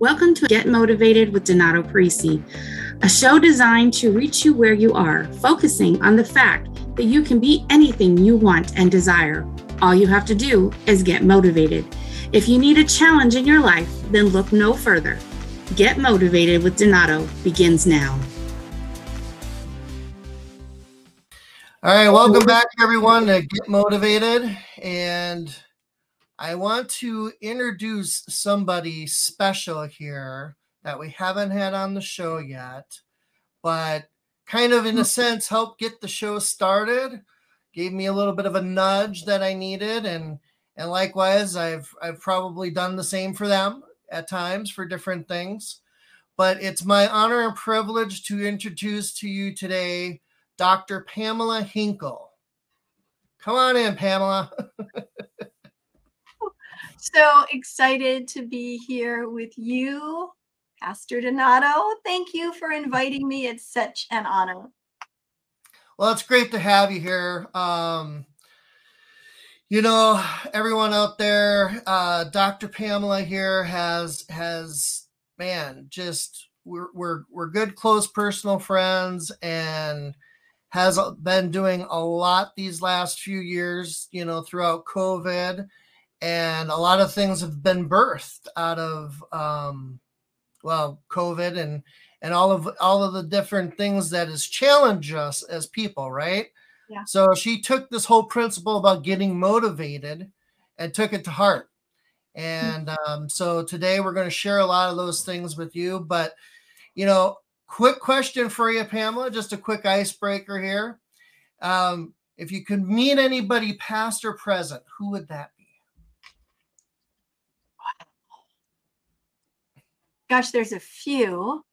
Welcome to Get Motivated with Donato Parisi, a show designed to reach you where you are, focusing on the fact that you can be anything you want and desire. All you have to do is get motivated. If you need a challenge in your life, then look no further. Get Motivated with Donato begins now. All right, welcome back, everyone, to Get Motivated. And I want to introduce somebody special here that we haven't had on the show yet, but kind of in a hmm. sense helped get the show started. Gave me a little bit of a nudge that I needed, and and likewise, I've I've probably done the same for them at times for different things. But it's my honor and privilege to introduce to you today Dr. Pamela Henkel. Come on in, Pamela. so excited to be here with you, Pastor Donato. Thank you for inviting me. It's such an honor. Well, it's great to have you here. Um, you know, everyone out there, uh, Dr. Pamela here has has man, just we're we're we're good, close personal friends, and has been doing a lot these last few years. You know, throughout COVID and a lot of things have been birthed out of um, well covid and and all of all of the different things that has challenged us as people right? Yeah. so she took this whole principle about getting motivated and took it to heart. And um, so today we're going to share a lot of those things with you but you know quick question for you pamela just a quick icebreaker here. Um, if you could meet anybody past or present who would that Gosh, there's a few,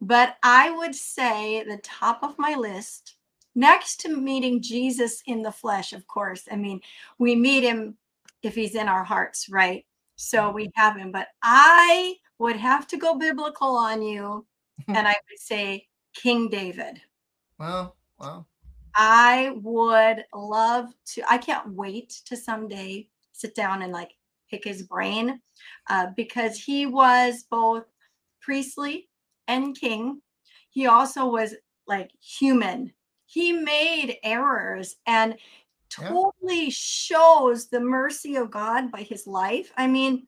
but I would say the top of my list, next to meeting Jesus in the flesh, of course. I mean, we meet him if he's in our hearts, right? So we mm-hmm. have him, but I would have to go biblical on you, and I would say King David. Wow, wow. I would love to, I can't wait to someday sit down and like pick his brain uh, because he was both priestly and king. He also was like human. He made errors and totally yeah. shows the mercy of God by his life. I mean,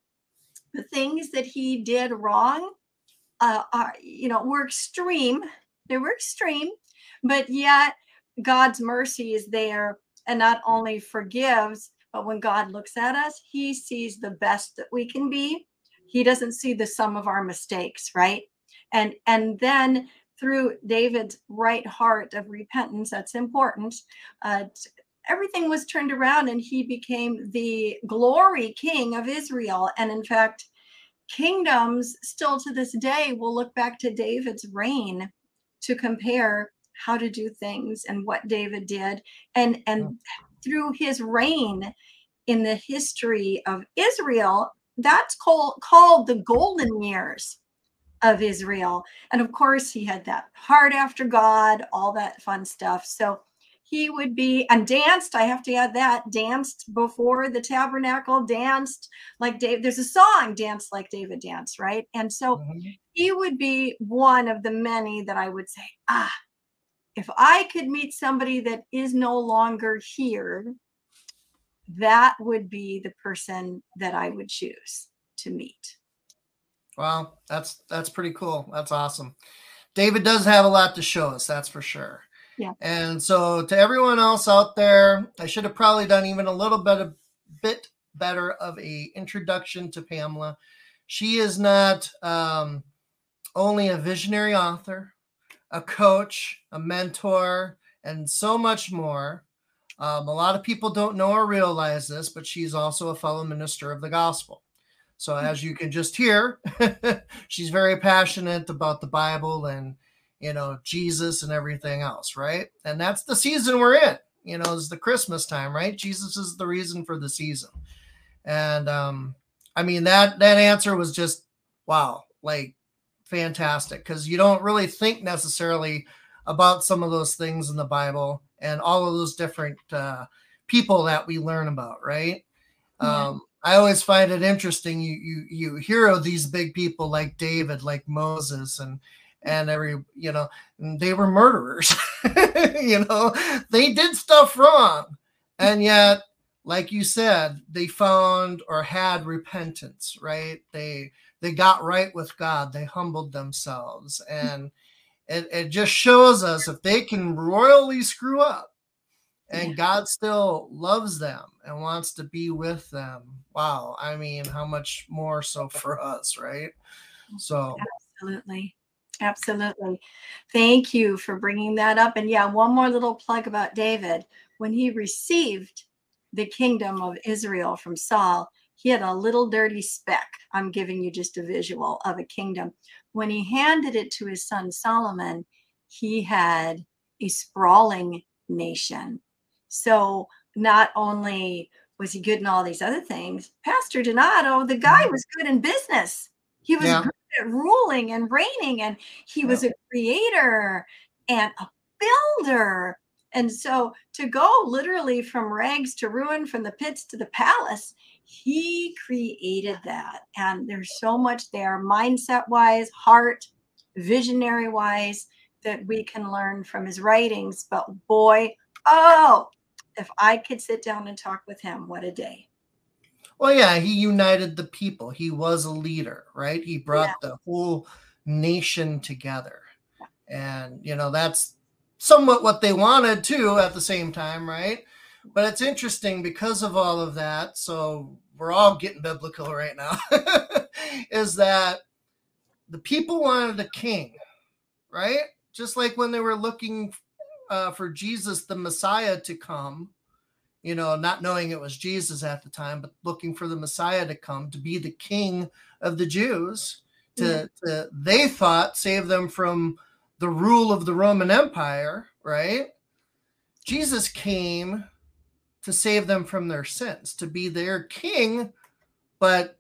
the things that he did wrong uh, are, you know, were extreme. They were extreme, but yet God's mercy is there and not only forgives, but when God looks at us, he sees the best that we can be. He doesn't see the sum of our mistakes, right? And and then through David's right heart of repentance, that's important. Uh, everything was turned around, and he became the glory king of Israel. And in fact, kingdoms still to this day will look back to David's reign to compare how to do things and what David did. And and through his reign in the history of Israel, that's called called the golden years of Israel. And of course, he had that heart after God, all that fun stuff. So he would be and danced. I have to add that danced before the tabernacle, danced like David. There's a song, Dance Like David Dance, right? And so mm-hmm. he would be one of the many that I would say, ah, if I could meet somebody that is no longer here, that would be the person that I would choose to meet. Wow, that's that's pretty cool. That's awesome. David does have a lot to show us, that's for sure. Yeah. And so to everyone else out there, I should have probably done even a little bit of bit better of a introduction to Pamela. She is not um, only a visionary author, a coach, a mentor, and so much more. Um, a lot of people don't know or realize this, but she's also a fellow minister of the gospel. So, hmm. as you can just hear, she's very passionate about the Bible and, you know, Jesus and everything else, right? And that's the season we're in. You know, is the Christmas time, right? Jesus is the reason for the season. And um, I mean that that answer was just wow, like fantastic because you don't really think necessarily about some of those things in the Bible and all of those different uh, people that we learn about, right? Yeah. Um, I always find it interesting. You you you hear of these big people like David, like Moses, and and every you know they were murderers. you know they did stuff wrong, and yet, like you said, they found or had repentance. Right? They they got right with God. They humbled themselves, hmm. and it it just shows us if they can royally screw up and yeah. God still loves them and wants to be with them. Wow. I mean, how much more so for us, right? So, absolutely. Absolutely. Thank you for bringing that up. And yeah, one more little plug about David. When he received the kingdom of Israel from Saul, he had a little dirty speck. I'm giving you just a visual of a kingdom. When he handed it to his son Solomon, he had a sprawling nation so not only was he good in all these other things, Pastor Donato, the guy mm-hmm. was good in business. He was yeah. good at ruling and reigning, and he was a creator and a builder. And so to go literally from rags to ruin, from the pits to the palace, he created that. And there's so much there, mindset wise, heart, visionary wise, that we can learn from his writings. But boy, oh, if I could sit down and talk with him, what a day. Well, yeah, he united the people. He was a leader, right? He brought yeah. the whole nation together. And, you know, that's somewhat what they wanted too at the same time, right? But it's interesting because of all of that. So we're all getting biblical right now. is that the people wanted a king, right? Just like when they were looking uh, for Jesus, the Messiah, to come, you know, not knowing it was Jesus at the time, but looking for the Messiah to come to be the king of the Jews, to, yeah. to they thought save them from the rule of the Roman Empire, right? Jesus came to save them from their sins, to be their king, but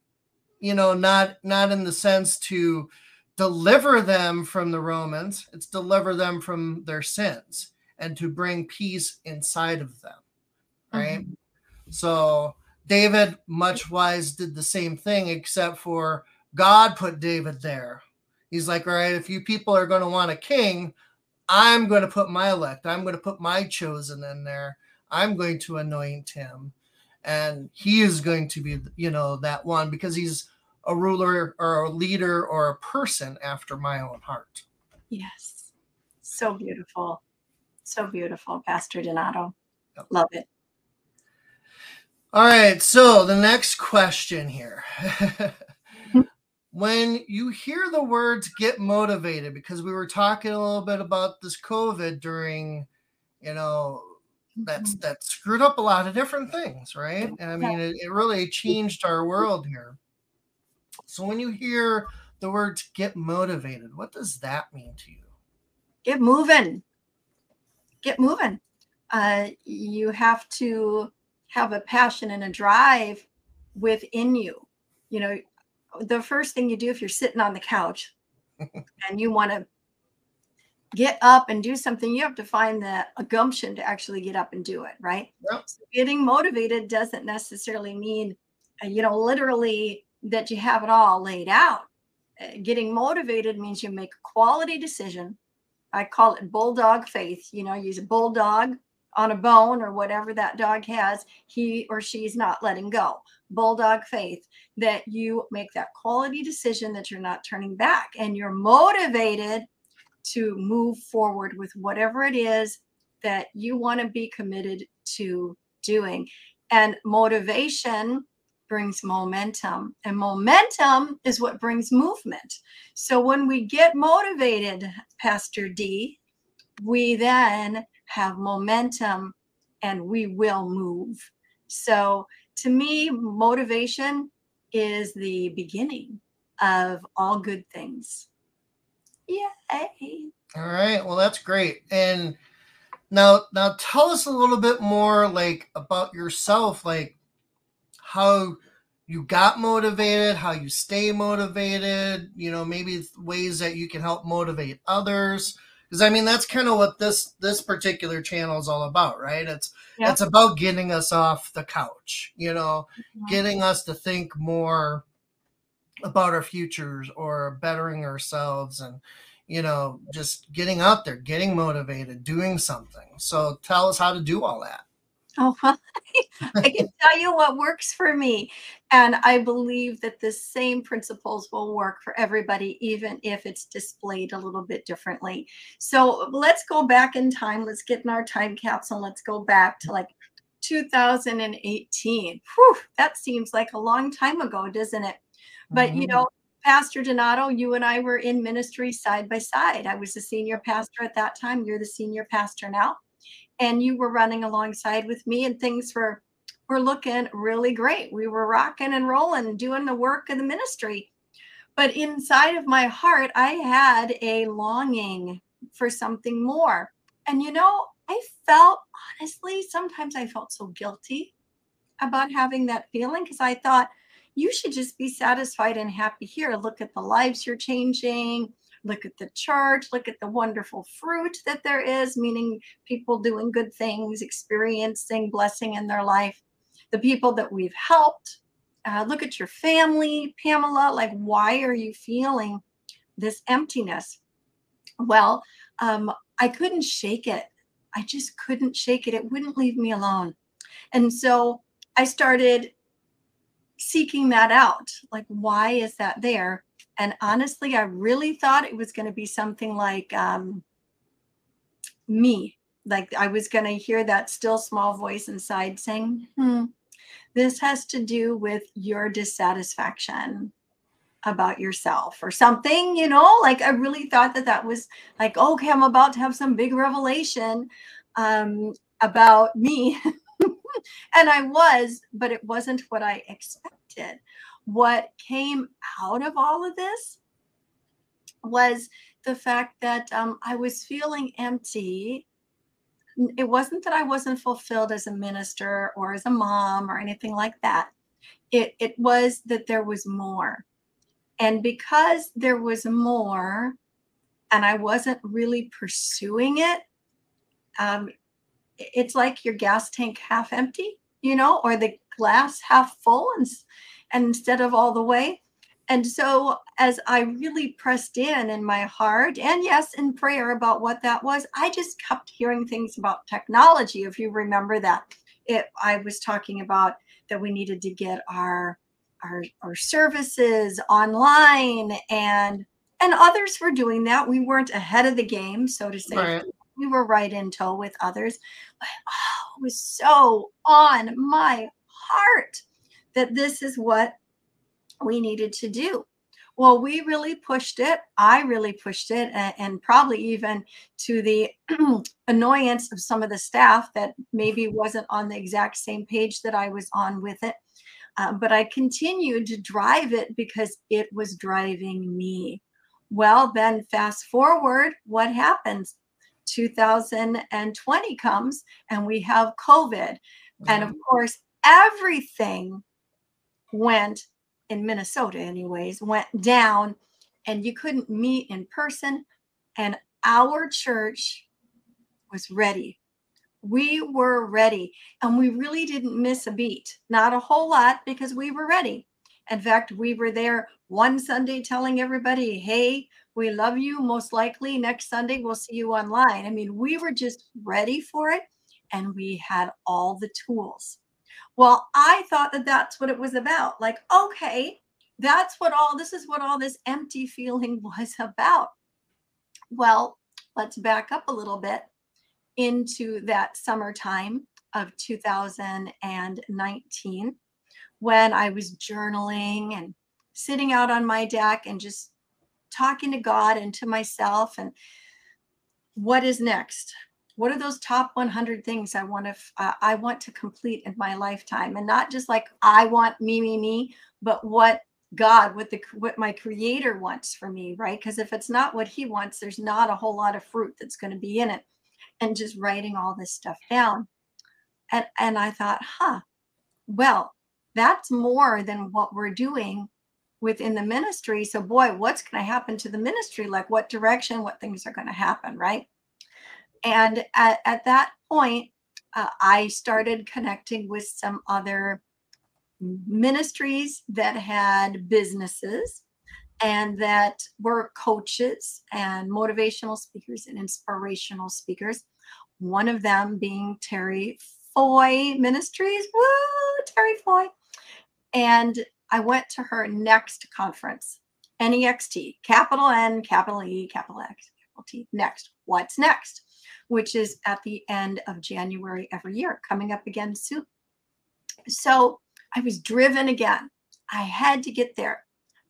you know, not not in the sense to deliver them from the Romans, it's deliver them from their sins and to bring peace inside of them. Right. Mm-hmm. So David, much wise, did the same thing, except for God put David there. He's like, all right, if you people are going to want a king, I'm going to put my elect, I'm going to put my chosen in there. I'm going to anoint him. And he is going to be, you know, that one because he's a ruler or a leader or a person after my own heart. Yes. So beautiful. So beautiful, Pastor Donato. Yep. Love it. All right. So the next question here. when you hear the words get motivated, because we were talking a little bit about this COVID during, you know, that's mm-hmm. that screwed up a lot of different things, right? And I mean, it, it really changed our world here. So when you hear the words get motivated, what does that mean to you? Get moving get moving. Uh, you have to have a passion and a drive within you. You know, the first thing you do if you're sitting on the couch and you want to get up and do something, you have to find the gumption to actually get up and do it, right? Yep. So getting motivated doesn't necessarily mean, uh, you know, literally that you have it all laid out. Uh, getting motivated means you make a quality decision I call it bulldog faith. You know, use a bulldog on a bone or whatever that dog has, he or she's not letting go. Bulldog faith that you make that quality decision that you're not turning back and you're motivated to move forward with whatever it is that you want to be committed to doing. And motivation brings momentum, and momentum is what brings movement. So when we get motivated, Pastor D, we then have momentum and we will move. So to me, motivation is the beginning of all good things. Yay. All right. Well, that's great. And now now tell us a little bit more like about yourself like how you got motivated, how you stay motivated, you know, maybe ways that you can help motivate others. because I mean that's kind of what this this particular channel is all about, right? It's Yep. it's about getting us off the couch, you know, Mm-hmm. getting us to think more about our futures or bettering ourselves and you know just getting out there getting motivated doing something so tell us how to do all that Oh, well, I can tell you what works for me. And I believe that the same principles will work for everybody, even if it's displayed a little bit differently. So let's go back in time. Let's get in our time capsule. Let's go back to like 2018. Whew, that seems like a long time ago, doesn't it? But you Mhm. know, Pastor Donato, you and I were in ministry side by side. I was the senior pastor at that time. You're the senior pastor now. And you were running alongside with me, and things were were looking really great. We were rocking and rolling, doing the work of the ministry. But inside of my heart, I had a longing for something more. And you know, I felt honestly, sometimes I felt so guilty about having that feeling because I thought, you should just be satisfied and happy here. Look at the lives you're changing. Look at the church. Look at the wonderful fruit that there is, meaning people doing good things, experiencing blessing in their life. The people that we've helped. Uh, look at your family, Pamela. Like, why are you feeling this emptiness? Well, um, I couldn't shake it. I just couldn't shake it. It wouldn't leave me alone. And so I started seeking that out. Like, why is that there? And honestly, I really thought it was going to be something like um, me. Like I was going to hear that still small voice inside saying, hmm, this has to do with your dissatisfaction about yourself or something, you know? Like I really thought that that was like, okay, I'm about to have some big revelation um, about me. and I was, but it wasn't what I expected. What came out of all of this was the fact that um, I was feeling empty. It wasn't that I wasn't fulfilled as a minister or as a mom or anything like that. It, it was that there was more. And because there was more, and I wasn't really pursuing it, um, it's like your gas tank half empty, you know, or the glass half full and, and instead of all the way. And so as I really pressed in in my heart and yes, in prayer about what that was, I just kept hearing things about technology. If you remember that, it I was talking about that we needed to get our our, our services online and and others were doing that. We weren't ahead of the game, so to say. Right. We were right in tow with others. But oh, it was so on my heart that this is what we needed to do. Well, we really pushed it. I really pushed it, and, and probably even to the annoyance of some of the staff that maybe wasn't on the exact same page that I was on with it. Uh, but I continued to drive it because it was driving me. Well, then fast forward, what happens? 2020 comes and we have COVID. And of course, everything went in Minnesota, anyways, went down and you couldn't meet in person. And our church was ready. We were ready. And we really didn't miss a beat. Not a whole lot because we were ready. In fact, we were there one Sunday telling everybody, hey, we love you. Most likely next Sunday we'll see you online. I mean, we were just ready for it and we had all the tools. Well, I thought that that's what it was about. Like, okay, that's what all this is what all this empty feeling was about. Well, let's back up a little bit into that summertime of 2019 when I was journaling and sitting out on my deck and just talking to God and to myself and what is next? What are those top 100 things I want to uh, I want to complete in my lifetime and not just like I want me me me, but what God, what the what my creator wants for me, right? Because if it's not what he wants, there's not a whole lot of fruit that's going to be in it. And just writing all this stuff down. And and I thought, huh, well, that's more than what we're doing within the ministry. So, boy, what's going to happen to the ministry? Like, what direction, what things are going to happen, right? And at, at that point, uh, I started connecting with some other ministries that had businesses and that were coaches and motivational speakers and inspirational speakers. One of them being Terri Foy Ministries. Woo, Terri Foy. And I went to her next conference, NEXT, capital N, capital E, capital X, capital T. Next. What's next? Which is at the end of January every year, coming up again soon. So I was driven again. I had to get there.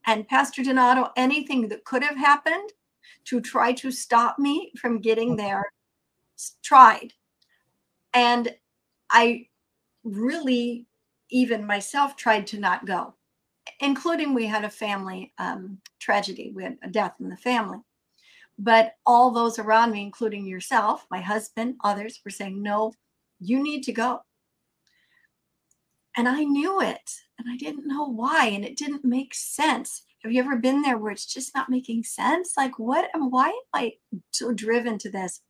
And Pastor Donato, anything that could have happened to try to stop me from getting mm-hmm. there, tried. And I really, even myself, tried to not go, including we had a family um, tragedy. We had a death in the family. But all those around me, including yourself, my husband, others, were saying, no, you need to go. And I knew it and I didn't know why. And it didn't make sense. Have you ever been there where it's just not making sense? Like, what am why am I so driven to this?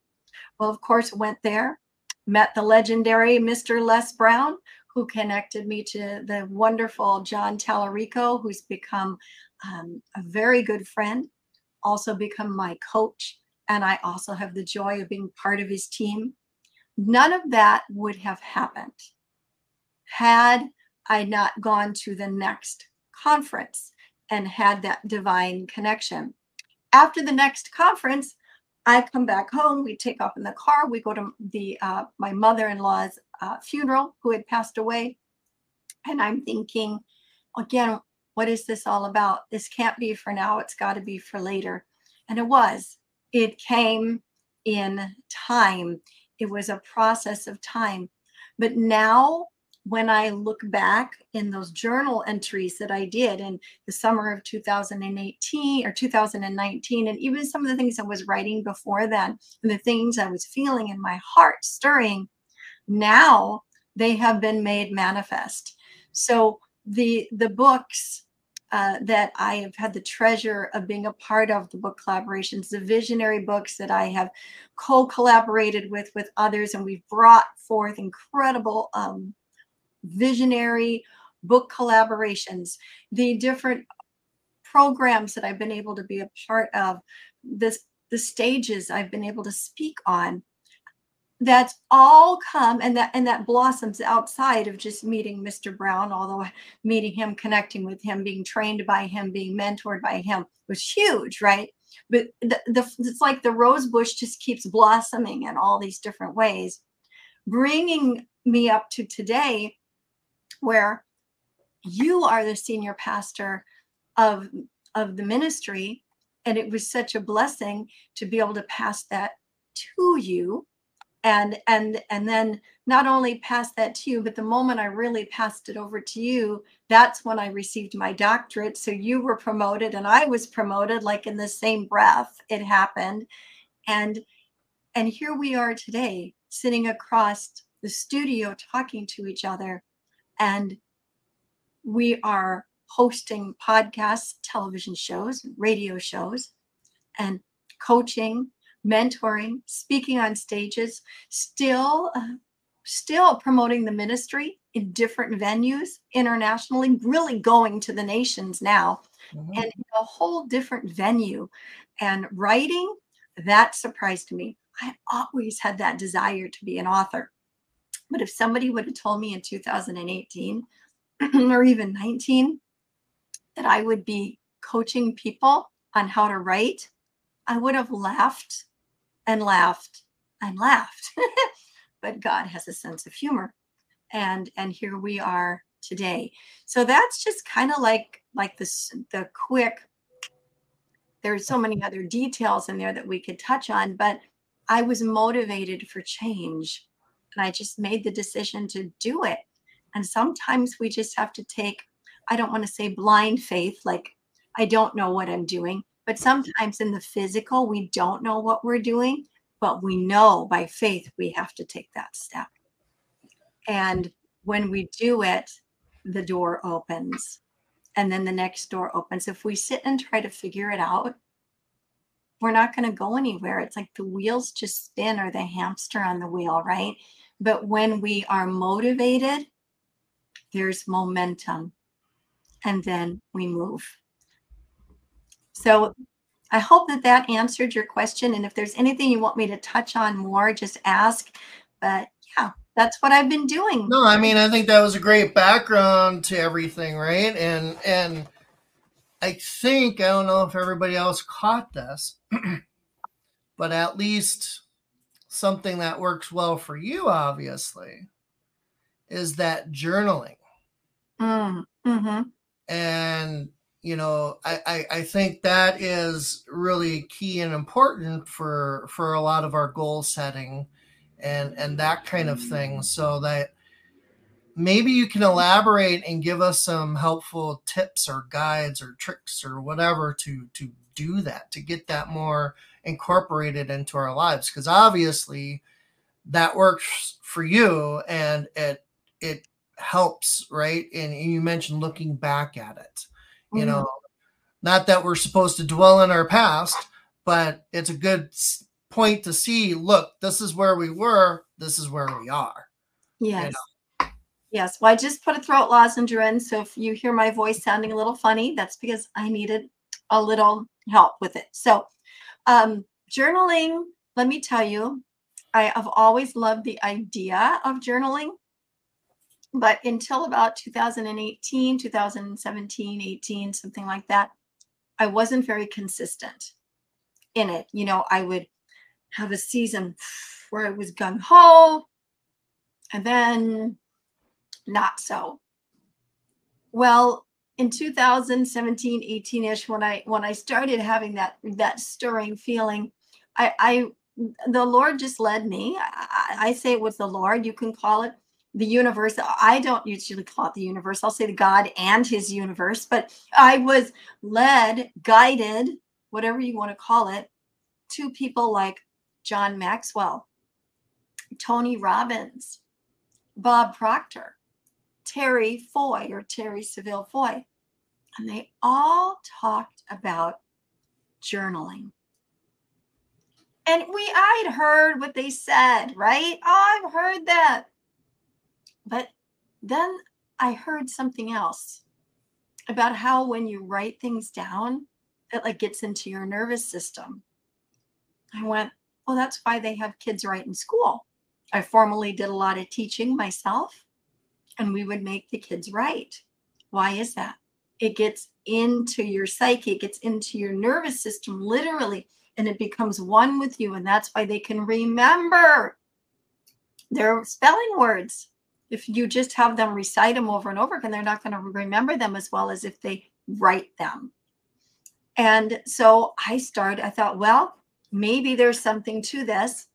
Well, of course, went there, met the legendary Mr. Les Brown, who connected me to the wonderful John Tallarico, who's become um, a very good friend, also become my coach. And I also have the joy of being part of his team. None of that would have happened had I not gone to the next conference and had that divine connection. After the next conference, I come back home. We take off in the car. We go to the uh, my mother-in-law's uh, funeral, who had passed away, and I'm thinking, again, what is this all about? This can't be for now. It's got to be for later, and it was. It came in time. It was a process of time, but now when I look back in those journal entries that I did in the summer of 2018 or 2019, and even some of the things I was writing before then, and the things I was feeling in my heart stirring, now they have been made manifest. So the the books uh, that I have had the treasure of being a part of the book collaborations, the visionary books that I have co-collaborated with with others, and we've brought forth incredible um, visionary book collaborations, the different programs that I've been able to be a part of, this the stages I've been able to speak on. That's all come and that and that blossoms outside of just meeting Mr. Brown, although meeting him, connecting with him, being trained by him, being mentored by him was huge, right? But the, the it's like the rose bush just keeps blossoming in all these different ways, bringing me up to today where you are the senior pastor of of the ministry and it was such a blessing to be able to pass that to you and and and then not only pass that to you but the moment i really passed it over to you that's when i received my doctorate. So you were promoted and i was promoted like in the same breath it happened. And and here we are today sitting across the studio talking to each other and we are hosting podcasts, television shows, radio shows, and coaching, mentoring, speaking on stages, still uh, still promoting the ministry in different venues internationally, really going to the nations now mm-hmm. and a whole different venue. And writing, that surprised me. I always had that desire to be an author. But if somebody would have told me in 2018 or even 19 that I would be coaching people on how to write, I would have laughed and laughed and laughed. but God has a sense of humor. And and here we are today. So that's just kind of like like this the quick there's so many other details in there that we could touch on, but I was motivated for change and I just made the decision to do it. And sometimes we just have to take, I don't want to say blind faith, like I don't know what I'm doing, but sometimes in the physical, we don't know what we're doing, but we know by faith we have to take that step. And when we do it, the door opens. and then the next door opens. If we sit and try to figure it out, we're not going to go anywhere. It's like the wheels just spin or the hamster on the wheel, right? But when we are motivated, there's momentum and then we move. So I hope that that answered your question. And if there's anything you want me to touch on more, just ask. But yeah, that's what I've been doing. No, I mean, I think that was a great background to everything, right? And, and, I think I don't know if everybody else caught this, but at least something that works well for you, obviously, is that journaling. Mm, hmm And you know, I, I, I think that is really key and important for for a lot of our goal setting and and that kind of thing. So that maybe you can elaborate and give us some helpful tips or guides or tricks or whatever to to do that to get that more incorporated into our lives. Because obviously that works for you and it it helps right? And you mentioned looking back at it you mm-hmm. know not that we're supposed to dwell in our past but it's a good point to see look this is where we were this is where we are yes you know? Yes. Well, I just put a throat lozenge in. So if you hear my voice sounding a little funny, that's because I needed a little help with it. So, um, journaling, let me tell you, I have always loved the idea of journaling. But until about 2018, 2017, 18, something like that, I wasn't very consistent in it. You know, I would have a season where I was gung ho, and then not so. Well, in 2017, 18ish, when I when I started having that that stirring feeling, I, I the Lord just led me. I, I say it was the Lord. You can call it the universe. I don't usually call it the universe. I'll say the God and his universe, but I was led, guided, whatever you want to call it, to people like John Maxwell, Tony Robbins, Bob Proctor, Terri Foy or Terri Savelle Foy. And they all talked about journaling. And we I'd heard what they said, right? Oh, I've heard that. But then I heard something else about how when you write things down, it like gets into your nervous system. I went, well, that's why they have kids write in school. I formally did a lot of teaching myself and we would make the kids write. Why is that? It gets into your psyche, it gets into your nervous system, literally, and it becomes one with you. And that's why they can remember their spelling words. If you just have them recite them over and over again, they're not going to remember them as well as if they write them. And so I started, I thought, well, maybe there's something to this.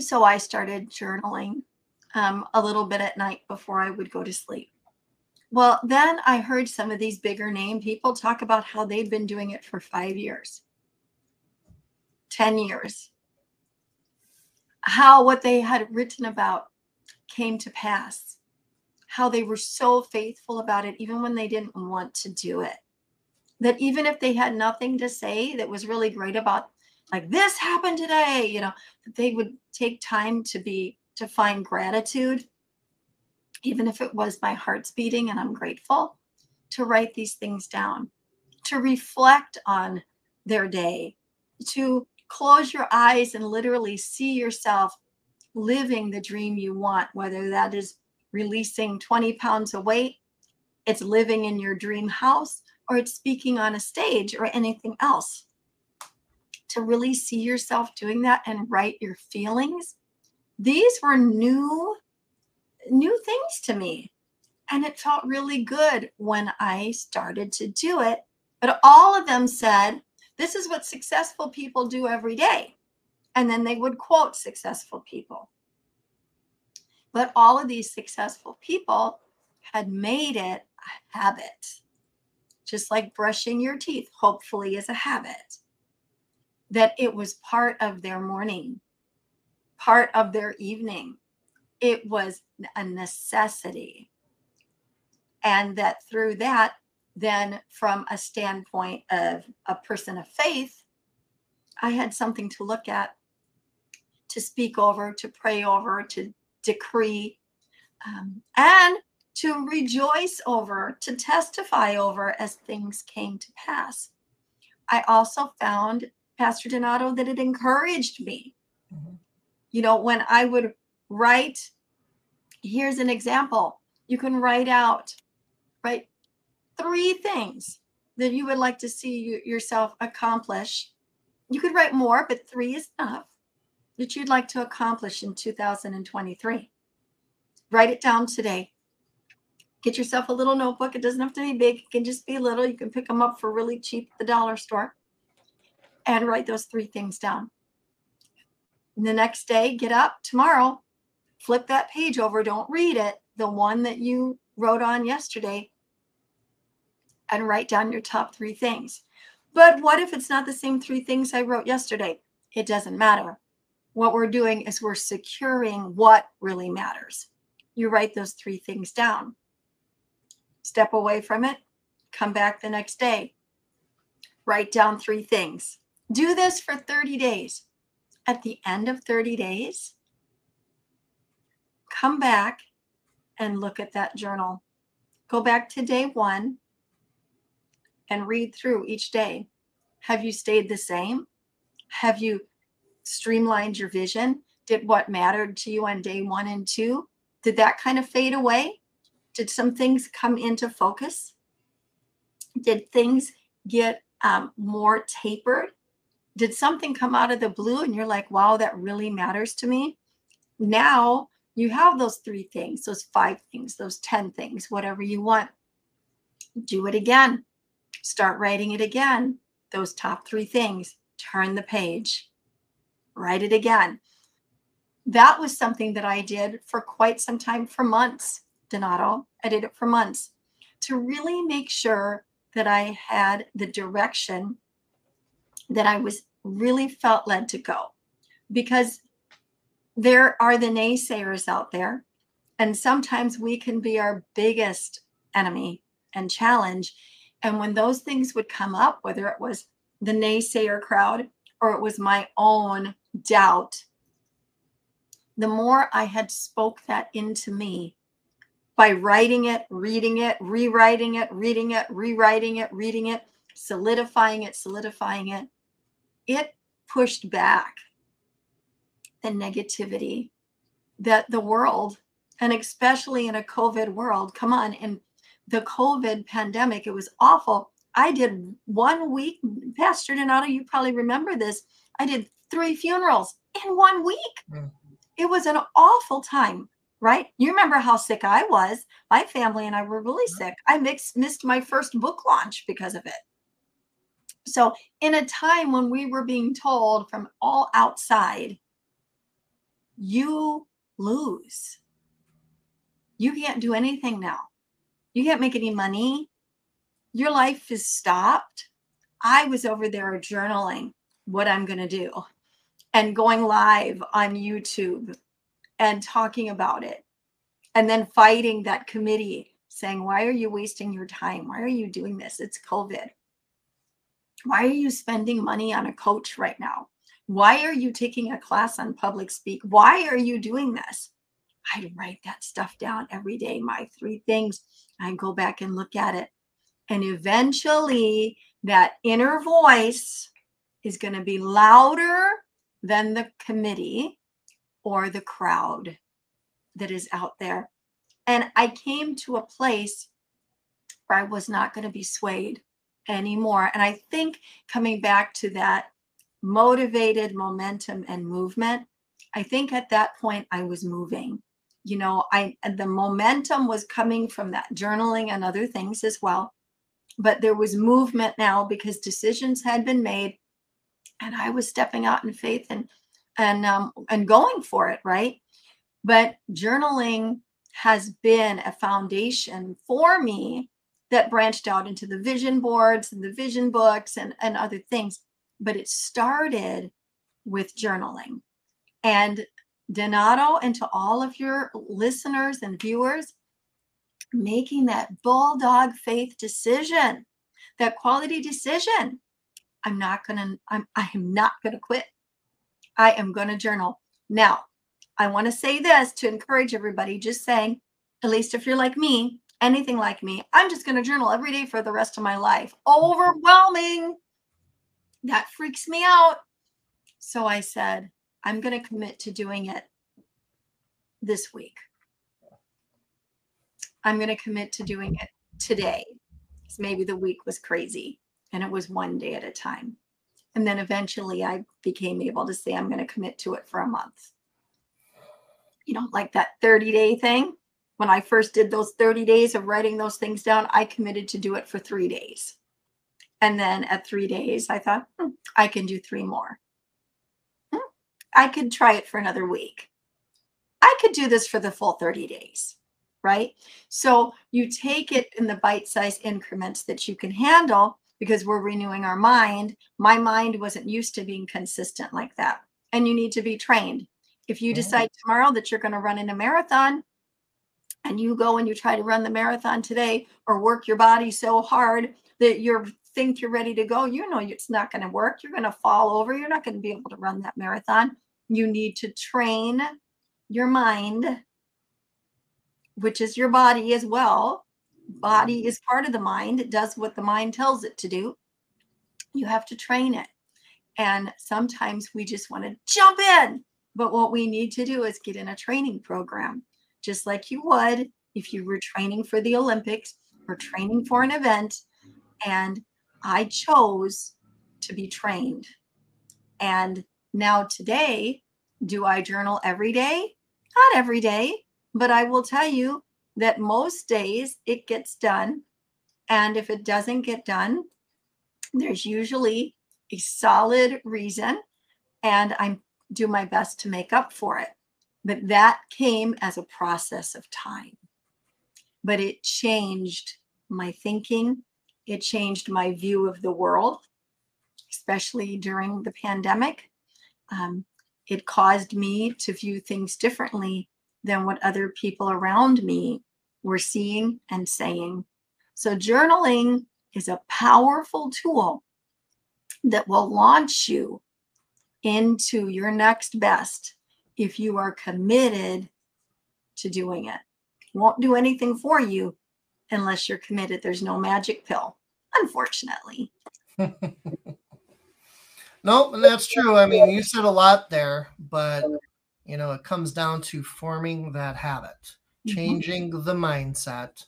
So I started journaling um, a little bit at night before I would go to sleep. Well, then I heard some of these bigger name people talk about how they'd been doing it for five years, 10 years, how what they had written about came to pass, how they were so faithful about it, even when they didn't want to do it. That even if they had nothing to say that was really great about, like, this happened today, you know, they would take time to be to find gratitude, even if it was my heart's beating and I'm grateful, to write these things down, to reflect on their day, to close your eyes and literally see yourself living the dream you want, whether that is releasing 20 pounds of weight, it's living in your dream house, or it's speaking on a stage or anything else. To really see yourself doing that and write your feelings these were new new things to me. And it felt really good when i started to do it. But all of them said this is what successful people do every day and then they would quote successful people but all of these successful people had made it a habit just like brushing your teeth hopefully is a habit that it was part of their morning part of their evening. It was a necessity. And that through that, then from a standpoint of a person of faith, I had something to look at, to speak over, to pray over, to decree, um, and to rejoice over, to testify over as things came to pass. I also found, Pastor Donato, that it encouraged me. Mm-hmm. You know, when I would write, here's an example you can write out, right? Three things that you would like to see yourself accomplish. You could write more, but three is enough that you'd like to accomplish in 2023. Write it down today. Get yourself a little notebook. It doesn't have to be big, it can just be little. You can pick them up for really cheap at the dollar store and write those three things down. And the next day, get up tomorrow, flip that page over. Don't read it, the one that you wrote on yesterday, and write down your top three things. But what if it's not the same three things I wrote yesterday? It doesn't matter. What we're doing is we're securing what really matters. You write those three things down. Step away from it, come back the next day. Write down three things. Do this for 30 days. At the end of 30 days, come back and look at that journal. Go back to day one and read through each day. Have you stayed the same? Have you streamlined your vision? Did what mattered to you on day one and two? Did that kind of fade away? Did some things come into focus? Did things get um, more tapered? Did something come out of the blue and you're like, wow, that really matters to me? Now you have those three things, those five things, those 10 things, whatever you want. Do it again. Start writing it again. Those top three things. Turn the page. Write it again. That was something that I did for quite some time, for months, Donato. I did it for months to really make sure that I had the direction that I was really felt led to go. Because there are the naysayers out there. And sometimes we can be our biggest enemy and challenge. And when those things would come up, whether it was the naysayer crowd or it was my own doubt, the more I had spoke that into me by writing it, reading it, rewriting it, reading it, rewriting it, reading it, solidifying it, solidifying it, it pushed back the negativity that the world, and especially in a COVID world, come on, in the COVID pandemic, it was awful. I did one week, Pastor Donato, you probably remember this. I did three funerals in one week. Mm. It was an awful time, right? You remember how sick I was. My family and I were really sick. I mixed, missed my first book launch because of it. So, in a time when we were being told from all outside you lose. You can't do anything now. You can't make any money. Your life is stopped. I was over there journaling what I'm going to do and going live on YouTube and talking about it and then fighting that committee saying, Why are you wasting your time? Why are you doing this? It's COVID. Why are you spending money on a coach right now? Why are you taking a class on public speak? Why are you doing this? I write that stuff down every day, my three things. I go back and look at it. And eventually, that inner voice is going to be louder than the committee or the crowd that is out there. And I came to a place where I was not going to be swayed anymore. And I think coming back to that motivated momentum and movement i think at that point i was moving you know i the momentum was coming from that journaling and other things as well but there was movement now because decisions had been made and i was stepping out in faith and and um and going for it right but journaling has been a foundation for me that branched out into the vision boards and the vision books and and other things but it started with journaling. And Donato, and to all of your listeners and viewers, making that bulldog faith decision, that quality decision. I'm not gonna, I'm I am not gonna quit. I am gonna journal. Now, I want to say this to encourage everybody, just saying, at least if you're like me, anything like me, I'm just to journal every day for the rest of my life. Overwhelming. That freaks me out. So I said, I'm to commit to doing it this week. I'm going to commit to doing it today. Maybe the week was crazy and it was one day at a time. And then eventually I became able to say, I'm going to commit to it for a month. You know, like that 30 day thing. When I first did those 30 days of writing those things down, I committed to do it for three days. And then at three days, I thought, hmm, I can do three more. Hmm, I could try it for another week. I could do this for the full 30 days, right? So you take it in the bite sized increments that you can handle because we're renewing our mind. My mind wasn't used to being consistent like that. And you need to be trained. If you decide tomorrow that you're going to run in a marathon and you go and you try to run the marathon today or work your body so hard that you think you're ready to go, you know it's not going to work. You're going to fall over. You're not going to be able to run that marathon. You need to train your mind, which is your body as well, body is part of the mind. It does what the mind tells it to do. You have to train it. And sometimes we just want to jump in. But what we need to do is get in a training program, just like you would if you were training for the Olympics or training for an event. And I chose to be trained. And now, today, do I journal every day? Not every day, but I will tell you that most days it gets done. And if it doesn't get done, there's usually a solid reason, and I do my best to make up for it. But that came as a process of time. But it changed my thinking, it changed my view of the world, especially during the pandemic. Um, it caused me to view things differently than what other people around me were seeing and saying. So, journaling is a powerful tool that will launch you into your next best if you are committed to doing it. Won't do anything for you unless you're committed. There's no magic pill, unfortunately. nope, that's true. I mean, you said a lot there, but you know, it comes down to forming that habit, mm-hmm. changing mm-hmm. the mindset,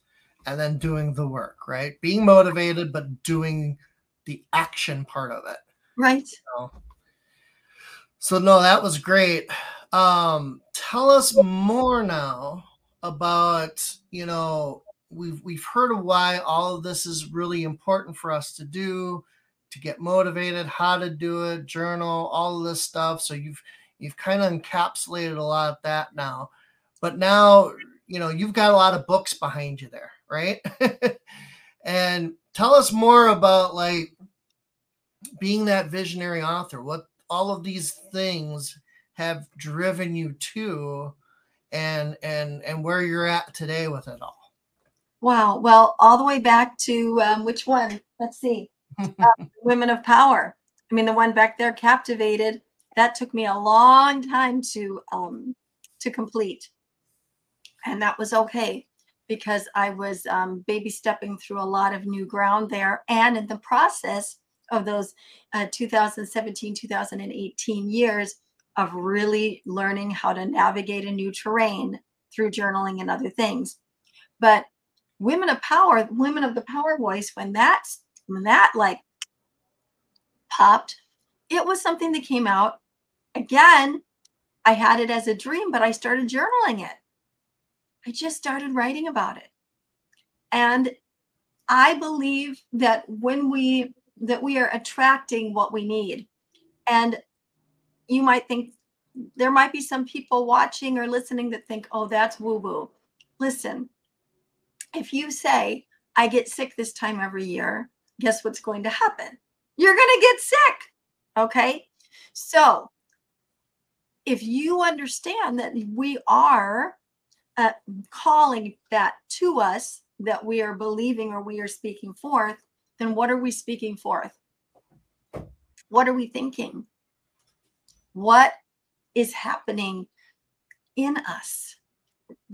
and then doing the work, right? Being motivated, but doing the action part of it. Right. So, so no, that was great. Um, tell us more now about, you know, we've we've heard of why all of this is really important for us to do, to get motivated, how to do it, journal, all of this stuff. So you've You've kind of encapsulated a lot of that now. But now, you know, you've got a lot of books behind you there, right? and tell us more about like being that visionary author, what all of these things have driven you to and and and where you're at today with it all. Wow. Well, all the way back to um, which one? Let's see. Uh, Women of Power. I mean, the one back there, Captivated that took me a long time to um, to complete, and that was okay because I was um, baby stepping through a lot of new ground there, and in the process of those uh, 2017 2018 years of really learning how to navigate a new terrain through journaling and other things. But women of power women of the power voice when that when that like popped it was something that came out again, I had it as a dream, but I started journaling it. I just started writing about it. And I believe that when we that we are attracting what we need. And you might think there might be some people watching or listening that think, "Oh, that's woo-woo." Listen. If you say, "I get sick this time every year," guess what's going to happen? You're going to get sick. Okay? So, if you understand that we are uh, calling that to us that we are believing or we are speaking forth, then what are we speaking forth? What are we thinking? What is happening in us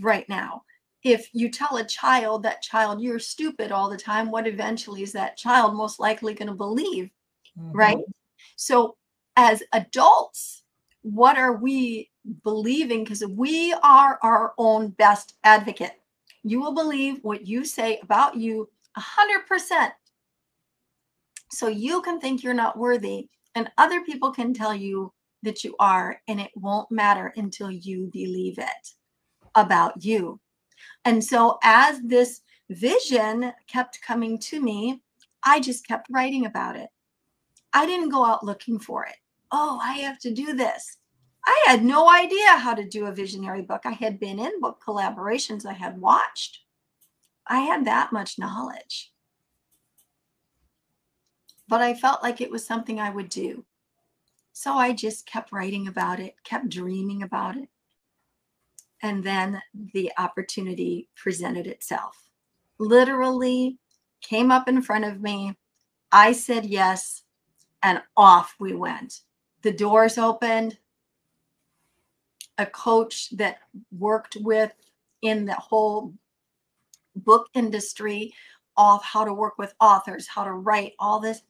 right now? If you tell a child that child you're stupid all the time, what eventually is that child most likely going to believe? Mm-hmm. Right? So, as adults, what are we believing? Because we are our own best advocate. You will believe what you say about you 100%. So you can think you're not worthy, and other people can tell you that you are, and it won't matter until you believe it about you. And so, as this vision kept coming to me, I just kept writing about it. I didn't go out looking for it. Oh, I have to do this. I had no idea how to do a visionary book. I had been in book collaborations, I had watched. I had that much knowledge. But I felt like it was something I would do. So I just kept writing about it, kept dreaming about it. And then the opportunity presented itself. Literally came up in front of me. I said yes, and off we went. The doors opened. A coach that worked with in the whole book industry of how to work with authors, how to write, all this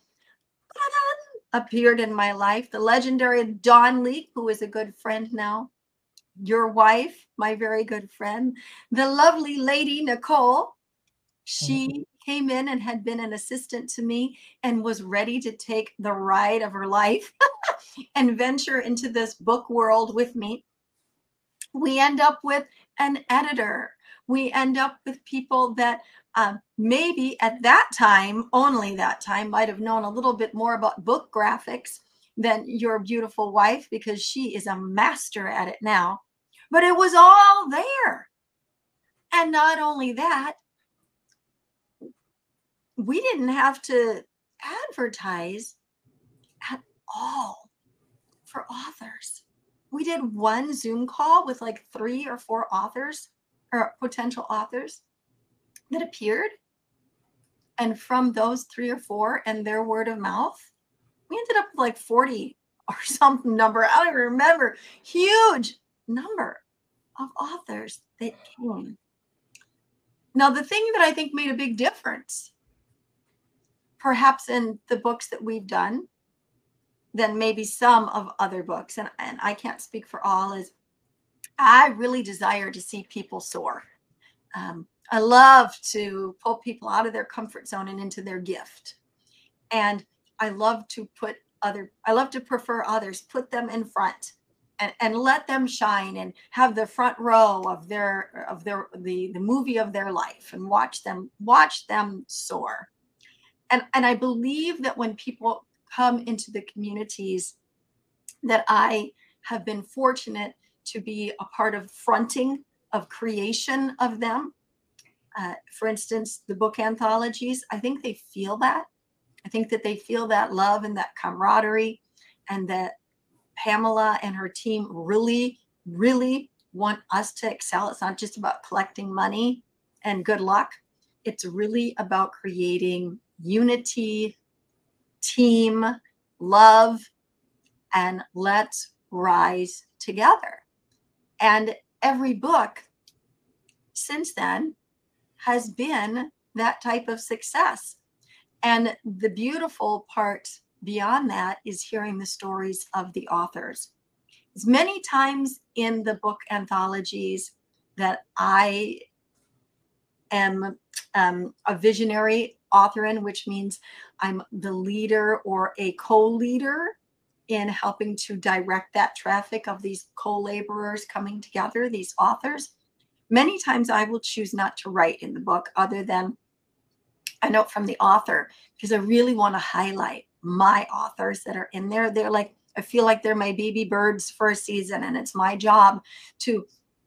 appeared in my life. The legendary Dawn Leek, who is a good friend now, your wife, my very good friend, the lovely lady Nicole. She mm-hmm. came in and had been an assistant to me and was ready to take the ride of her life and venture into this book world with me. We end up with an editor. We end up with people that um, maybe at that time, only that time, might have known a little bit more about book graphics than your beautiful wife because she is a master at it now. But it was all there. And not only that, we didn't have to advertise at all for authors. We did one Zoom call with like three or four authors or potential authors that appeared. And from those three or four and their word of mouth, we ended up with like 40 or some number. I don't even remember. Huge number of authors that came. Now, the thing that I think made a big difference, perhaps in the books that we've done, than maybe some of other books, and, and I can't speak for all, is I really desire to see people soar. Um, I love to pull people out of their comfort zone and into their gift. And I love to put other, I love to prefer others, put them in front and, and let them shine and have the front row of their, of their, the, the movie of their life and watch them, watch them soar. And, and I believe that when people come into the communities that I have been fortunate to be a part of fronting of creation of them uh, for instance, the book anthologies, I think they feel that. I think that they feel that love and that camaraderie, and that Pamela and her team really, really want us to excel. It's not just about collecting money and good luck, it's really about creating unity, team, love, and let's rise together. And every book since then has been that type of success. And the beautiful part beyond that is hearing the stories of the authors. As many times in the book anthologies that I am um, a visionary author in, which means I'm the leader or a co leader in helping to direct that traffic of these co laborers coming together, these authors. Many times I will choose not to write in the book other than a note from the author because I really want to highlight my authors that are in there. They're like, I feel like they're my baby birds for a season, and it's my job to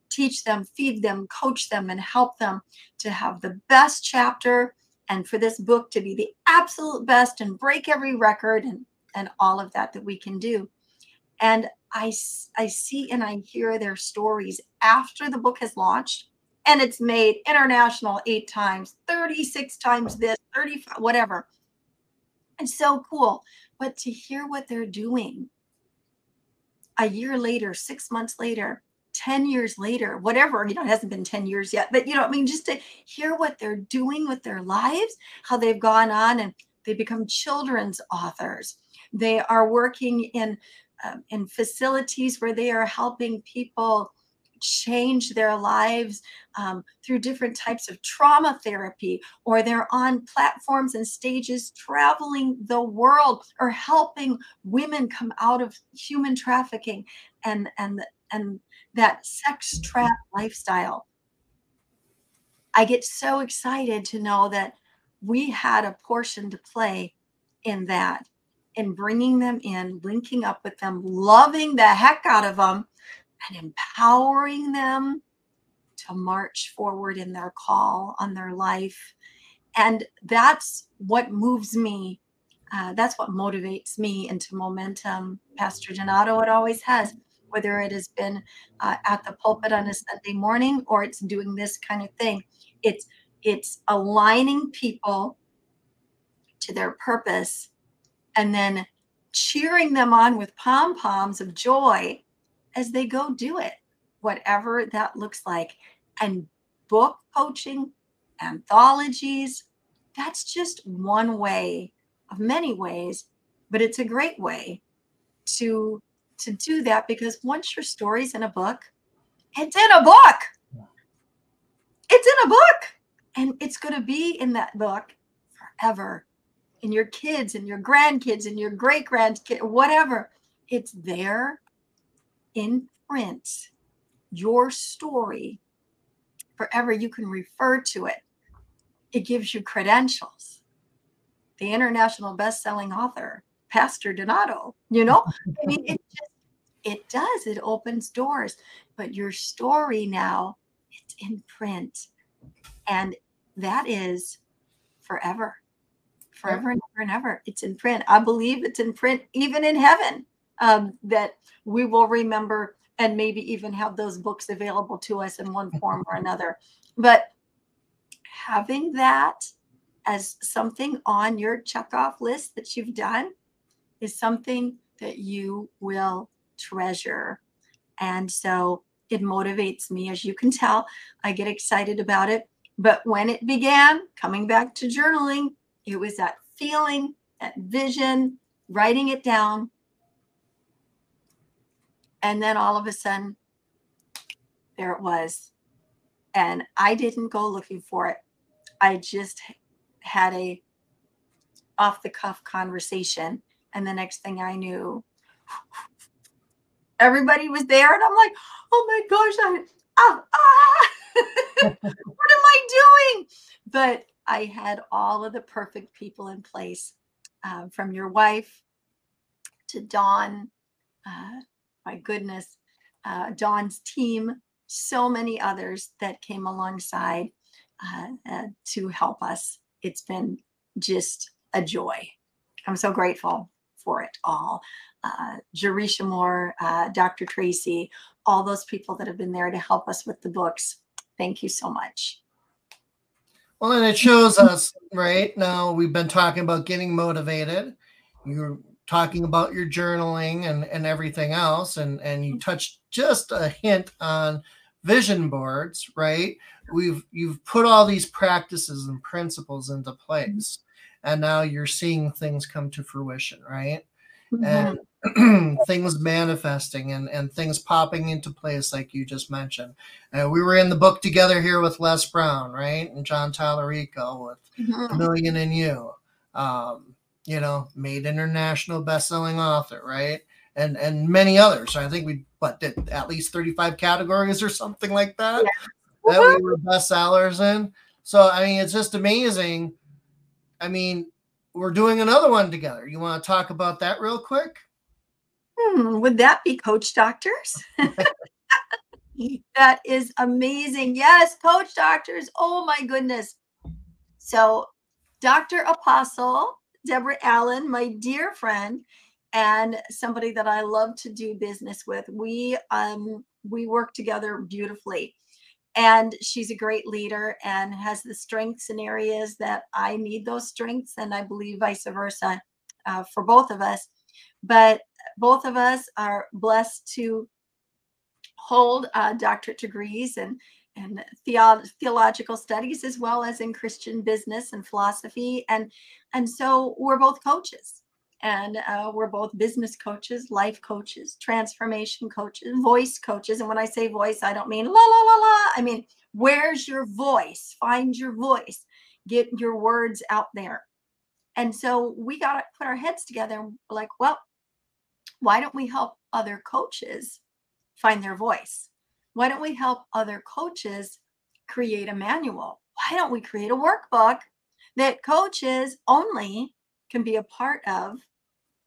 teach them, feed them, coach them, and help them to have the best chapter and for this book to be the absolute best and break every record and, and all of that that we can do. And I, I see and I hear their stories after the book has launched and it's made international eight times, 36 times this, 35, whatever. It's so cool. But to hear what they're doing a year later, six months later, 10 years later, whatever, you know, it hasn't been 10 years yet, but you know, I mean, just to hear what they're doing with their lives, how they've gone on and they become children's authors. They are working in um, in facilities where they are helping people change their lives um, through different types of trauma therapy, or they're on platforms and stages traveling the world or helping women come out of human trafficking and and and that sex trap lifestyle. I get so excited to know that we had a portion to play in that, in bringing them in, linking up with them, loving the heck out of them, and empowering them to march forward in their call on their life. And that's what moves me. Uh, that's what motivates me into momentum. Pastor Donato, it always has, whether it has been uh, at the pulpit on a Sunday morning or it's doing this kind of thing. It's it's aligning people to their purpose and then cheering them on with pom poms of joy as they go do it, whatever that looks like. And book coaching, anthologies, that's just one way of many ways, but it's a great way to to do that because once your story's in a book, it's in a book. It's in a book. And it's going to be in that book forever. And your kids and your grandkids and your great grandkids, whatever. It's there in print, your story, forever. You can refer to it. It gives you credentials. The international best-selling author, Pastor Donato, you know? I mean, it just it does. It opens doors. But your story now, it's in print. And that is forever. Forever and ever and ever. It's in print. I believe it's in print even in heaven um, that we will remember and maybe even have those books available to us in one form or another. But having that as something on your checkoff list that you've done is something that you will treasure. And so it motivates me, as you can tell. I get excited about it. But when it began, coming back to journaling, it was that feeling, that vision, writing it down, and then all of a sudden, there it was. And I didn't go looking for it. I just had a off the cuff conversation. And the next thing I knew, everybody was there. And I'm like, oh my gosh, I, ah, ah. what am I doing? But I had all of the perfect people in place uh, from your wife to Dawn, uh, my goodness, uh, Dawn's team, so many others that came alongside uh, uh, to help us. It's been just a joy. I'm so grateful for it all. Uh, Jerisha Moore, uh, Dr. Tracy, all those people that have been there to help us with the books. Thank you so much. Well, and it shows us right now. We've been talking about getting motivated. You're talking about your journaling and, and everything else and and you touched just a hint on vision boards right we've you've put all these practices and principles into place and now you're seeing things come to fruition right mm-hmm. and things manifesting and and things popping into place like you just mentioned uh, we were in the book together here with les brown right and john Tallarico with mm-hmm. a million and you um, you know, made international best-selling author, right? And and many others. I think we what did at least 35 categories or something like that yeah. that we were bestsellers in. So I mean, it's just amazing. I mean, we're doing another one together. You want to talk about that real quick? Hmm, would that be Coach Doctors? that is amazing. Yes, Coach Doctors. Oh my goodness. So, Dr. Apostle Deborah Allen, my dear friend, and somebody that I love to do business with. We um we work together beautifully. And she's a great leader and has the strengths in areas that I need those strengths, and I believe vice versa uh, for both of us. But both of us are blessed to hold uh, doctorate degrees and and theo- theological studies as well as in christian business and philosophy and and so we're both coaches and uh, we're both business coaches life coaches transformation coaches voice coaches and when i say voice i don't mean la la la la. I mean where's your voice? Find your voice. Get your words out there. And so we got to put our heads together and like well why don't we help other coaches find their voice? Why don't we help other coaches create a manual? Why don't we create a workbook that coaches only can be a part of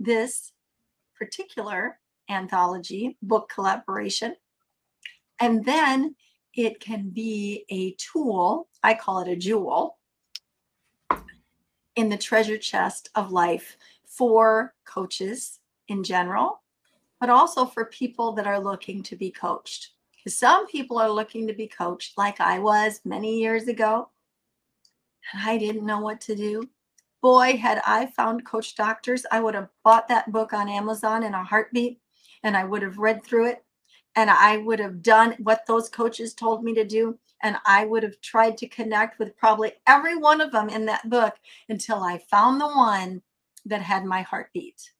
this particular anthology book collaboration? And then it can be a tool, I call it a jewel, in the treasure chest of life for coaches in general, but also for people that are looking to be coached. Because some people are looking to be coached like I was many years ago. And I didn't know what to do. Boy, had I found Coach Doctors, I would have bought that book on Amazon in a heartbeat and I would have read through it and I would have done what those coaches told me to do. And I would have tried to connect with probably every one of them in that book until I found the one that had my heartbeat.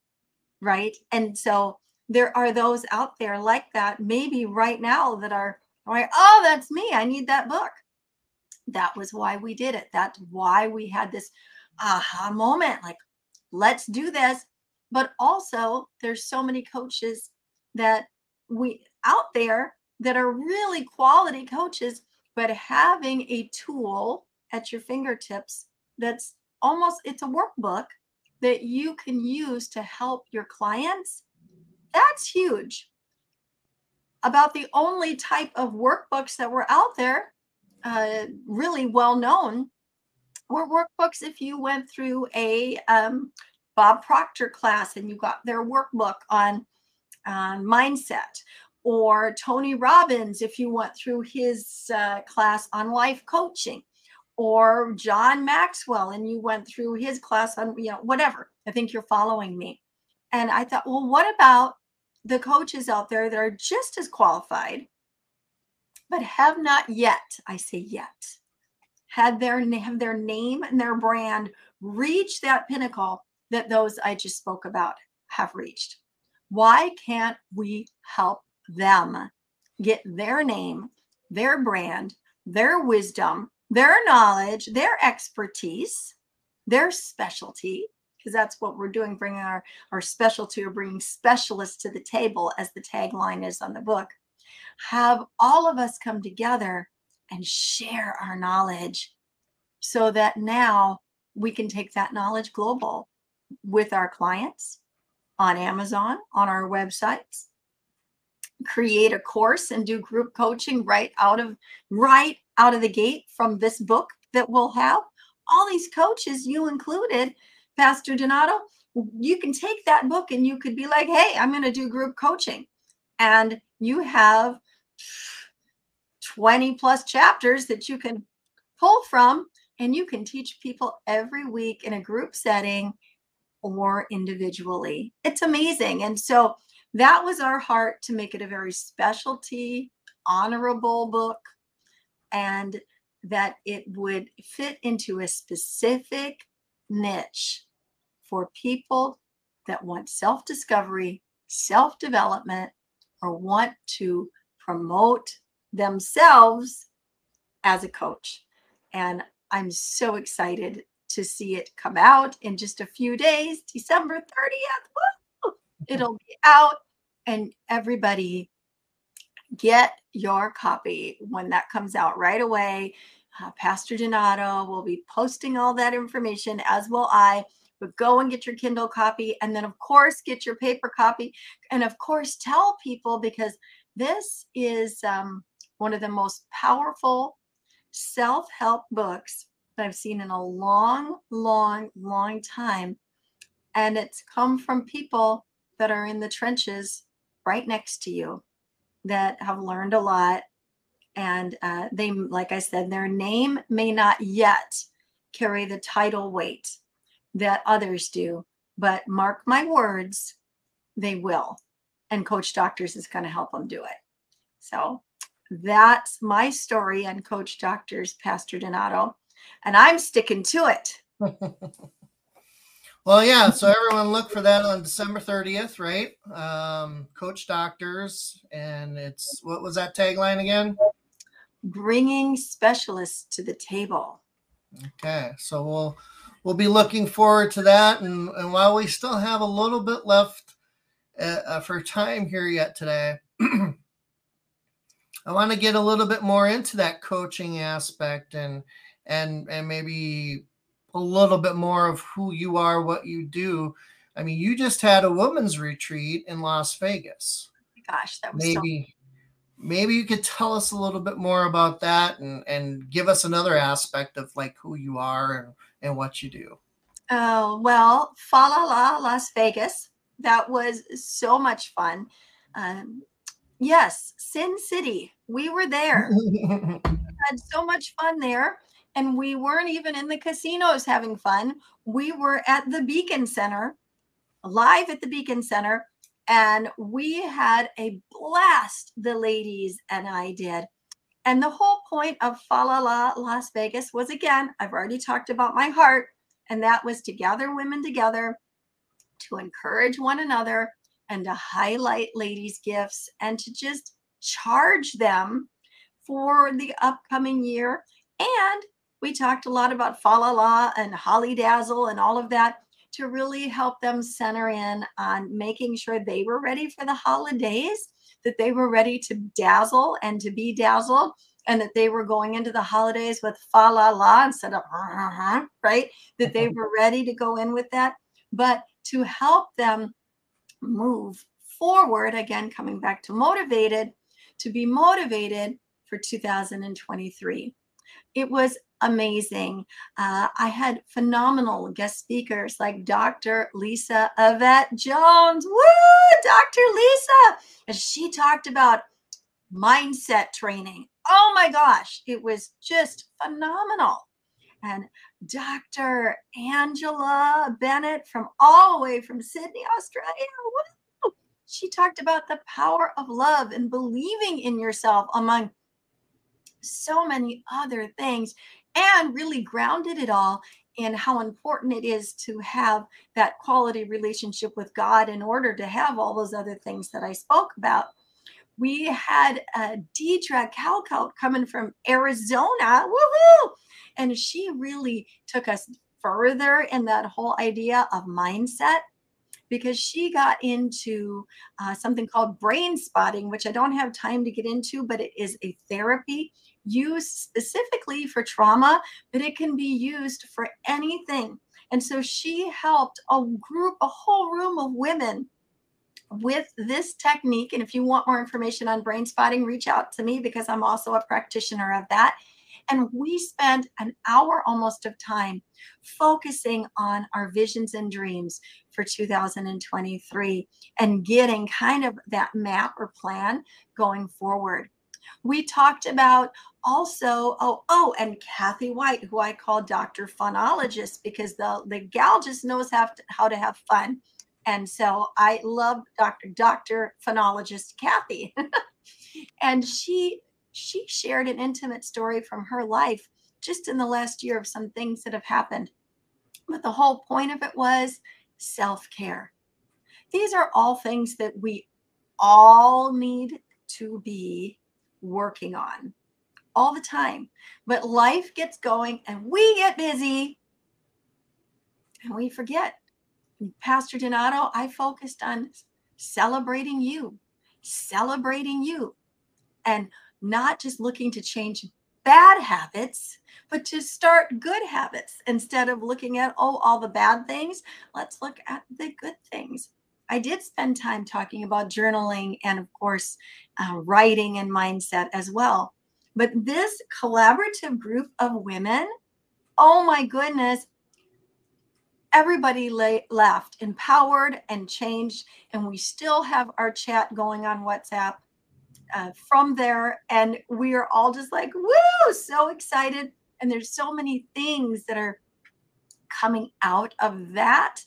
Right. And so there are those out there like that, maybe right now that are like, oh, that's me. I need that book. That was why we did it. That's why we had this aha moment like, let's do this. But also, there's so many coaches that we out there that are really quality coaches, but having a tool at your fingertips that's almost it's a workbook that you can use to help your clients that's huge. About the only type of workbooks that were out there, uh, really well known, were workbooks if you went through a um, Bob Proctor class and you got their workbook on uh, mindset, or Tony Robbins if you went through his uh, class on life coaching, or John Maxwell and you went through his class on, you know, whatever. I think you're following me. And I thought, well, what about the coaches out there that are just as qualified, but have not yet, I say yet, had their have their name and their brand reach that pinnacle that those I just spoke about have reached. Why can't we help them get their name, their brand, their wisdom, their knowledge, their expertise, their specialty because that's what we're doing, bringing our, our specialty or bringing specialists to the table, as the tagline is on the book. Have all of us come together and share our knowledge so that now we can take that knowledge global with our clients on Amazon, on our websites, create a course and do group coaching right out of right out of the gate from this book that we'll have all these coaches you included Pastor Donato, you can take that book and you could be like, hey, I'm going to do group coaching. And you have 20 plus chapters that you can pull from, and you can teach people every week in a group setting or individually. It's amazing. And so that was our heart to make it a very specialty, honorable book, and that it would fit into a specific niche for people that want self discovery, self development, or want to promote themselves as a coach. And I'm so excited to see it come out in just a few days, December 30th. Woo! It'll be out, and everybody get your copy when that comes out right away. Uh, Pastor Donato will be posting all that information, as will I but go and get your Kindle copy. And then, of course, get your paper copy. And of course, tell people because this is um, one of the most powerful self help books that I've seen in a long, long, long time. And it's come from people that are in the trenches right next to you that have learned a lot And uh, they, like I said, their name may not yet carry the title weight that others do, but mark my words, they will. And Coach Doctors is going to help them do it. So that's my story on Coach Doctors, Pastor Donato. And I'm sticking to it. well, yeah. So everyone look for that on December 30th, right? Um, Coach Doctors. And it's what was that tagline again? Bringing specialists to the table. Okay. So we'll we'll be looking forward to that. And, and while we still have a little bit left uh, uh for time here yet today, I want to get a little bit more into that coaching aspect and and and maybe a little bit more of who you are, what you do. I mean, you just had a women's retreat in Las Vegas. Gosh, that was maybe so- maybe you could tell us a little bit more about that and and give us another aspect of like who you are and and what you do. Oh well, Fa La La Las Vegas. That was so much fun. Um, yes, Sin City. We were there. had so much fun there and we weren't even in the casinos having fun. We were at the Beacon Center, live at the Beacon Center, and we had a blast, the ladies and I did. And the whole point of Fa La La Las Vegas was again, I've already talked about my heart, and that was to gather women together, to encourage one another, and to highlight ladies' gifts and to just charge them for the upcoming year and we talked a lot about Fa La La and Holly Dazzle and all of that to really help them center in on making sure they were ready for the holidays, that they were ready to dazzle and to be dazzled, and that they were going into the holidays with Fa La La instead of uh-huh, right? That they were ready to go in with that. But to help them move forward, again, coming back to motivated, to be motivated for 2023. It was amazing. Uh, I had phenomenal guest speakers like Dr. Lisa Yvette Jones. Woo, Dr. Lisa. And she talked about mindset training. Oh my gosh, it was just phenomenal. And Dr. Angela Bennett from all the way from Sydney, Australia. Woo! She talked about the power of love and believing in yourself among so many other things and really grounded it all in how important it is to have that quality relationship with God in order to have all those other things that I spoke about. We had a Deidre Calcout coming from Arizona. Woohoo! And she really took us further in that whole idea of mindset because she got into uh, something called brain spotting, which I don't have time to get into, but it is a therapy used specifically for trauma, but it can be used for anything. And so she helped a group, a whole room of women with this technique. And if you want more information on brain spotting, reach out to me because I'm also a practitioner of that. And we spent an hour almost of time focusing on our visions and dreams for 2023 and getting kind of that map or plan going forward. We talked about also, oh, oh, and Kathy White, who I call Dr. Funologist because the, the gal just knows how to, how to have fun. And so I love Dr. Dr. Funologist Kathy. and she she shared an intimate story from her life just in the last year of some things that have happened. But the whole point of it was self-care. These are all things that we all need to be working on all the time. But life gets going and we get busy and we forget. Pastor Donato, I focused on celebrating you, celebrating you, and not just looking to change bad habits, but to start good habits instead of looking at, oh, all the bad things. Let's look at the good things. I did spend time talking about journaling and, of course, uh, writing and mindset as well. But this collaborative group of women, oh my goodness, everybody lay, left empowered and changed. And we still have our chat going on WhatsApp. Uh, from there. And we are all just like, woo, so excited. And there's so many things that are coming out of that.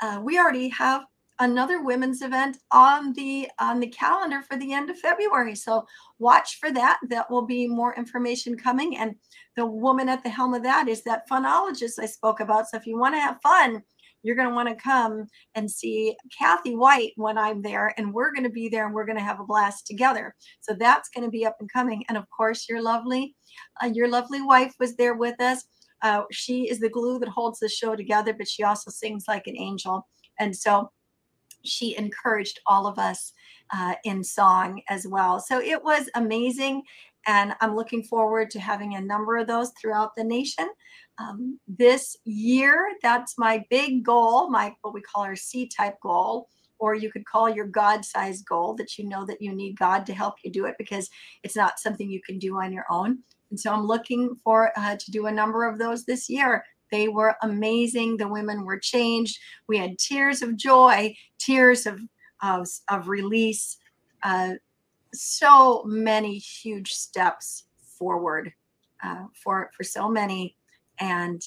Uh, we already have another women's event on the on the calendar for the end of February. So watch for that. That will be more information coming. And the woman at the helm of that is that funologist I spoke about. So if you want to have fun, you're going to want to come and see Kathy White when I'm there, and we're going to be there and we're going to have a blast together. So that's going to be up and coming. And of course, your lovely, uh, your lovely wife was there with us. Uh, she is the glue that holds the show together, but she also sings like an angel. And so she encouraged all of us uh, in song as well. So it was amazing. And I'm looking forward to having a number of those throughout the nation. Um, this year, that's my big goal, my what we call our C type goal, or you could call your God sized goal that you know that you need God to help you do it because it's not something you can do on your own. And so I'm looking for uh, to do a number of those this year. They were amazing. The women were changed. We had tears of joy, tears of of, of release. Uh, so many huge steps forward uh, for for so many, and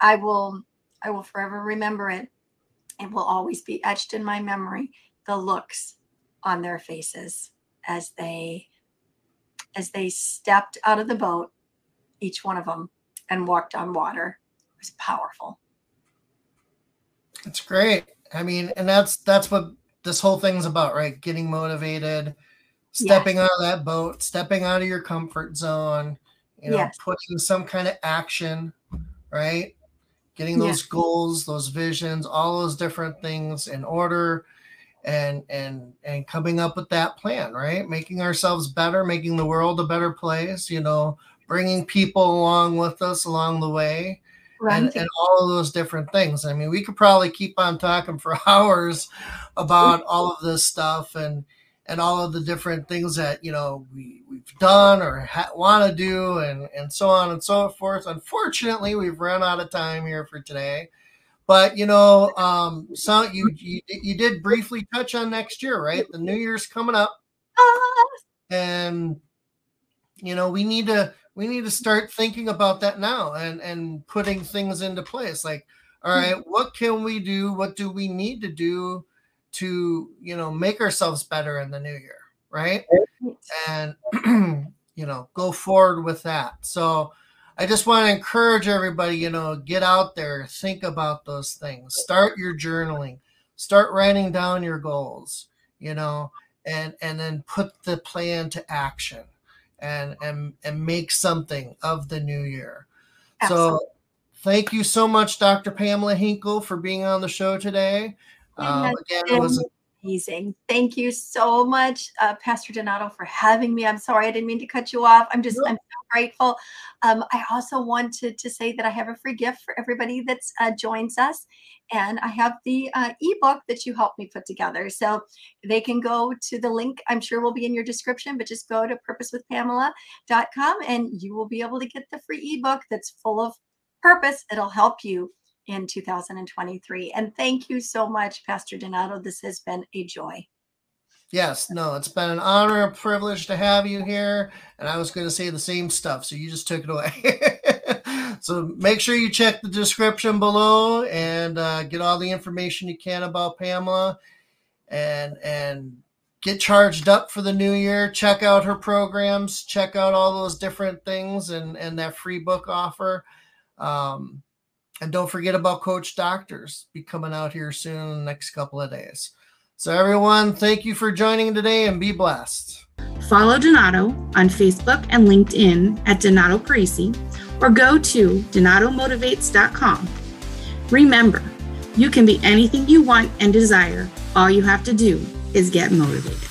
I will I will forever remember it. It will always be etched in my memory. The looks on their faces as they as they stepped out of the boat, each one of them, and walked on water. It was powerful. It's great. I mean, and that's that's what this whole thing's about, right? Getting motivated, stepping yes. out of that boat, stepping out of your comfort zone, you know, yes. putting some kind of action, right? Getting those yes. goals, those visions, all those different things in order and and and coming up with that plan, right? Making ourselves better, making the world a better place, you know, bringing people along with us along the way and, and all of those different things. I mean, we could probably keep on talking for hours about all of this stuff and and all of the different things that you know we we've done or ha- want to do and and so on and so forth. Unfortunately, we've run out of time here for today. But you know, um, so you, you you did briefly touch on next year, right? The New Year's coming up, and you know we need to we need to start thinking about that now and and putting things into place. Like all hmm. what can we do? What do we need to do to you know make ourselves better in the new year right? And you know go forward with that. So i just want to encourage everybody you know get out there think about those things. Start your journaling. Start writing down your goals you know and and then put the plan to action and and and make something of the new year. Absolutely. So thank you so much, Dr. Pamela Henkel, for being on the show today. Um, again, it was amazing. Thank you so much, uh, Pastor Donato, for having me. I'm sorry I didn't mean to cut you off. I'm just I'm so grateful. Um, I also wanted to say that I have a free gift for everybody that uh, joins us, and I have the uh, ebook that you helped me put together. So they can go to the link. I'm sure will be in your description, but just go to purposewithpamela.com and you will be able to get the free ebook that's full of purpose. It'll help you in 2023. And thank you so much, Pastor Donato. This has been a joy. Yes, no, it's been an honor, a privilege to have you here. And I was going to say the same stuff, so you just took it away. so make sure you check the description below and uh, get all the information you can about Pamela, and and get charged up for the new year. Check out her programs. Check out all those different things and and that free book offer. Um, and don't forget about Coach Doctors. Be coming out here soon in the next couple of days. So, everyone, thank you for joining today and be blessed. Follow Donato on Facebook and LinkedIn at Donato Parisi or go to donatomotivates.com. Remember, you can be anything you want and desire. All you have to do is get motivated.